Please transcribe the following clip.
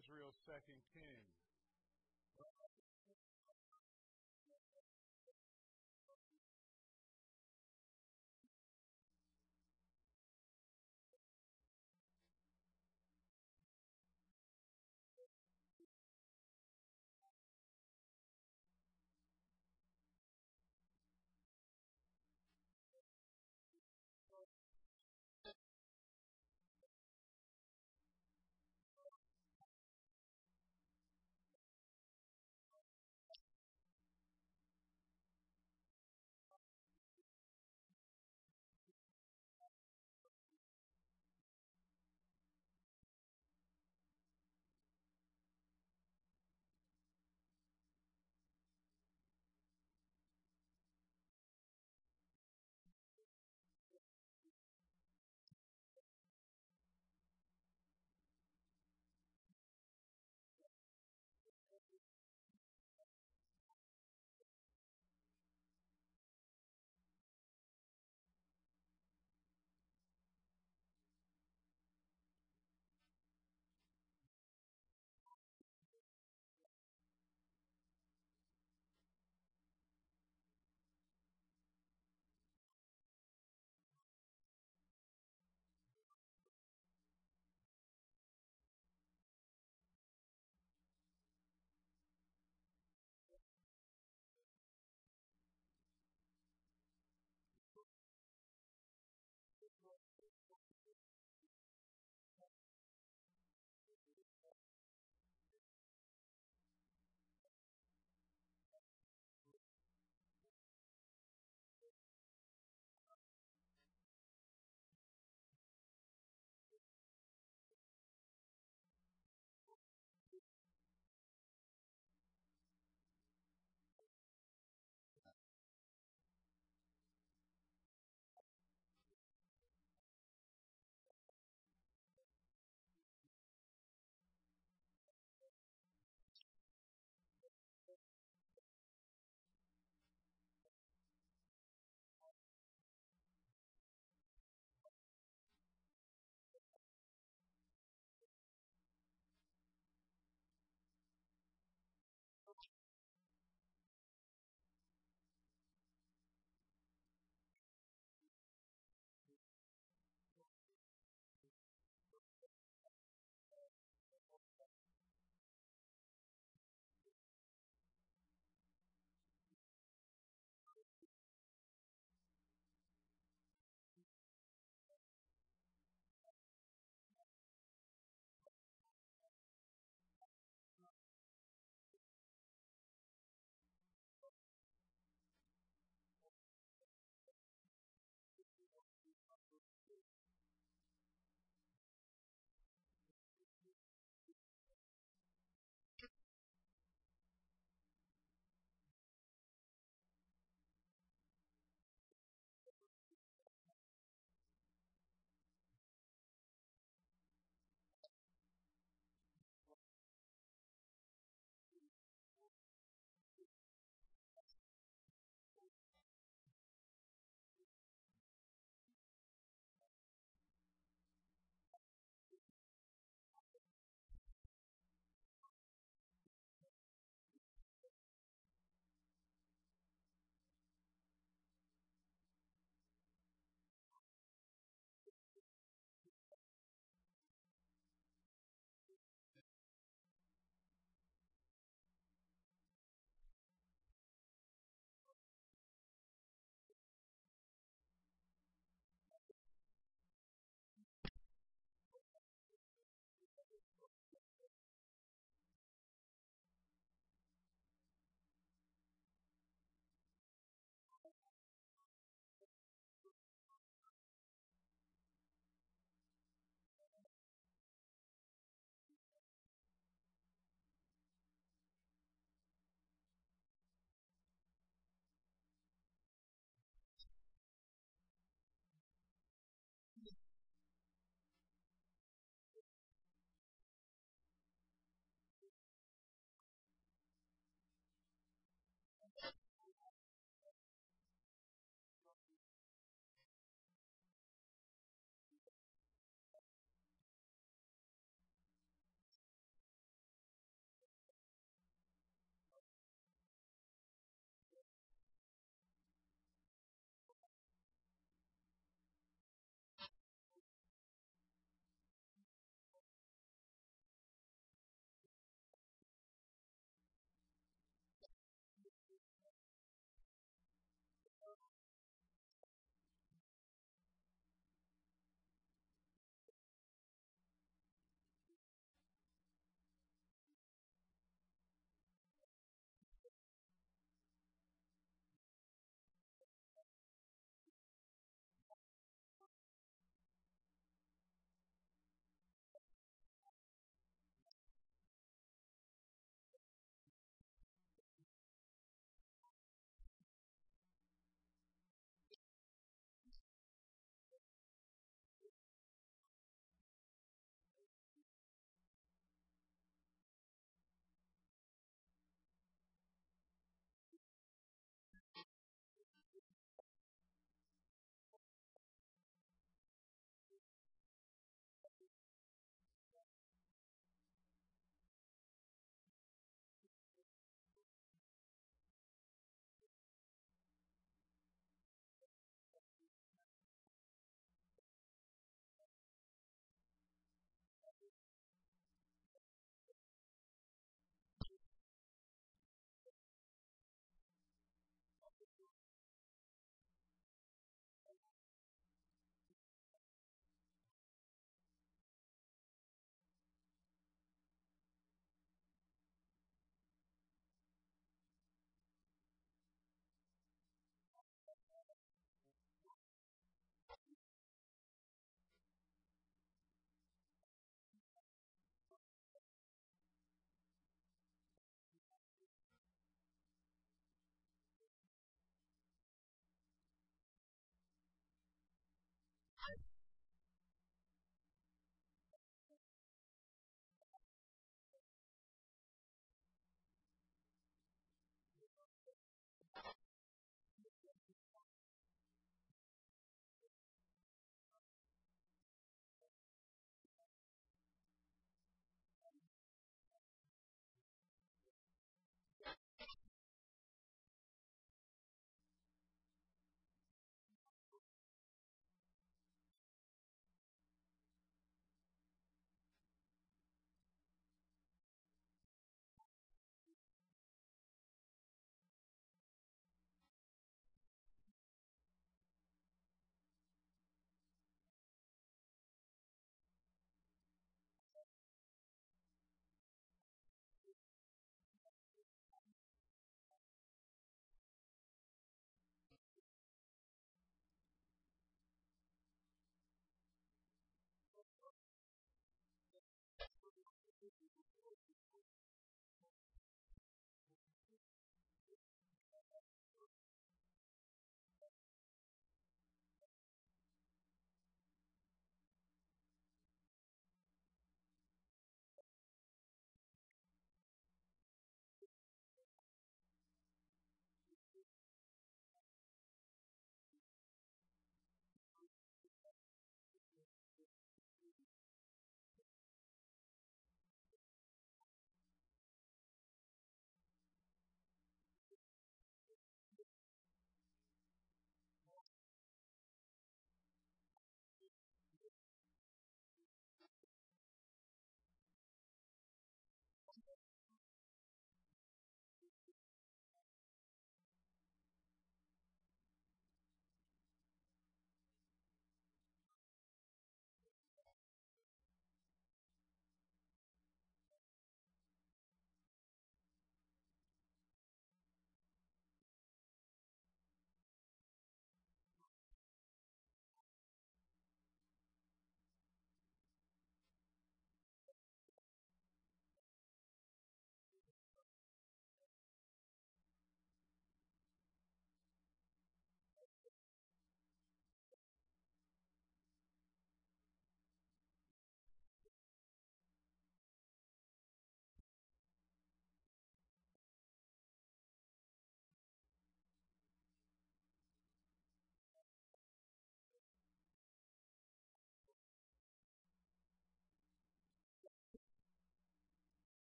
Israel's second king.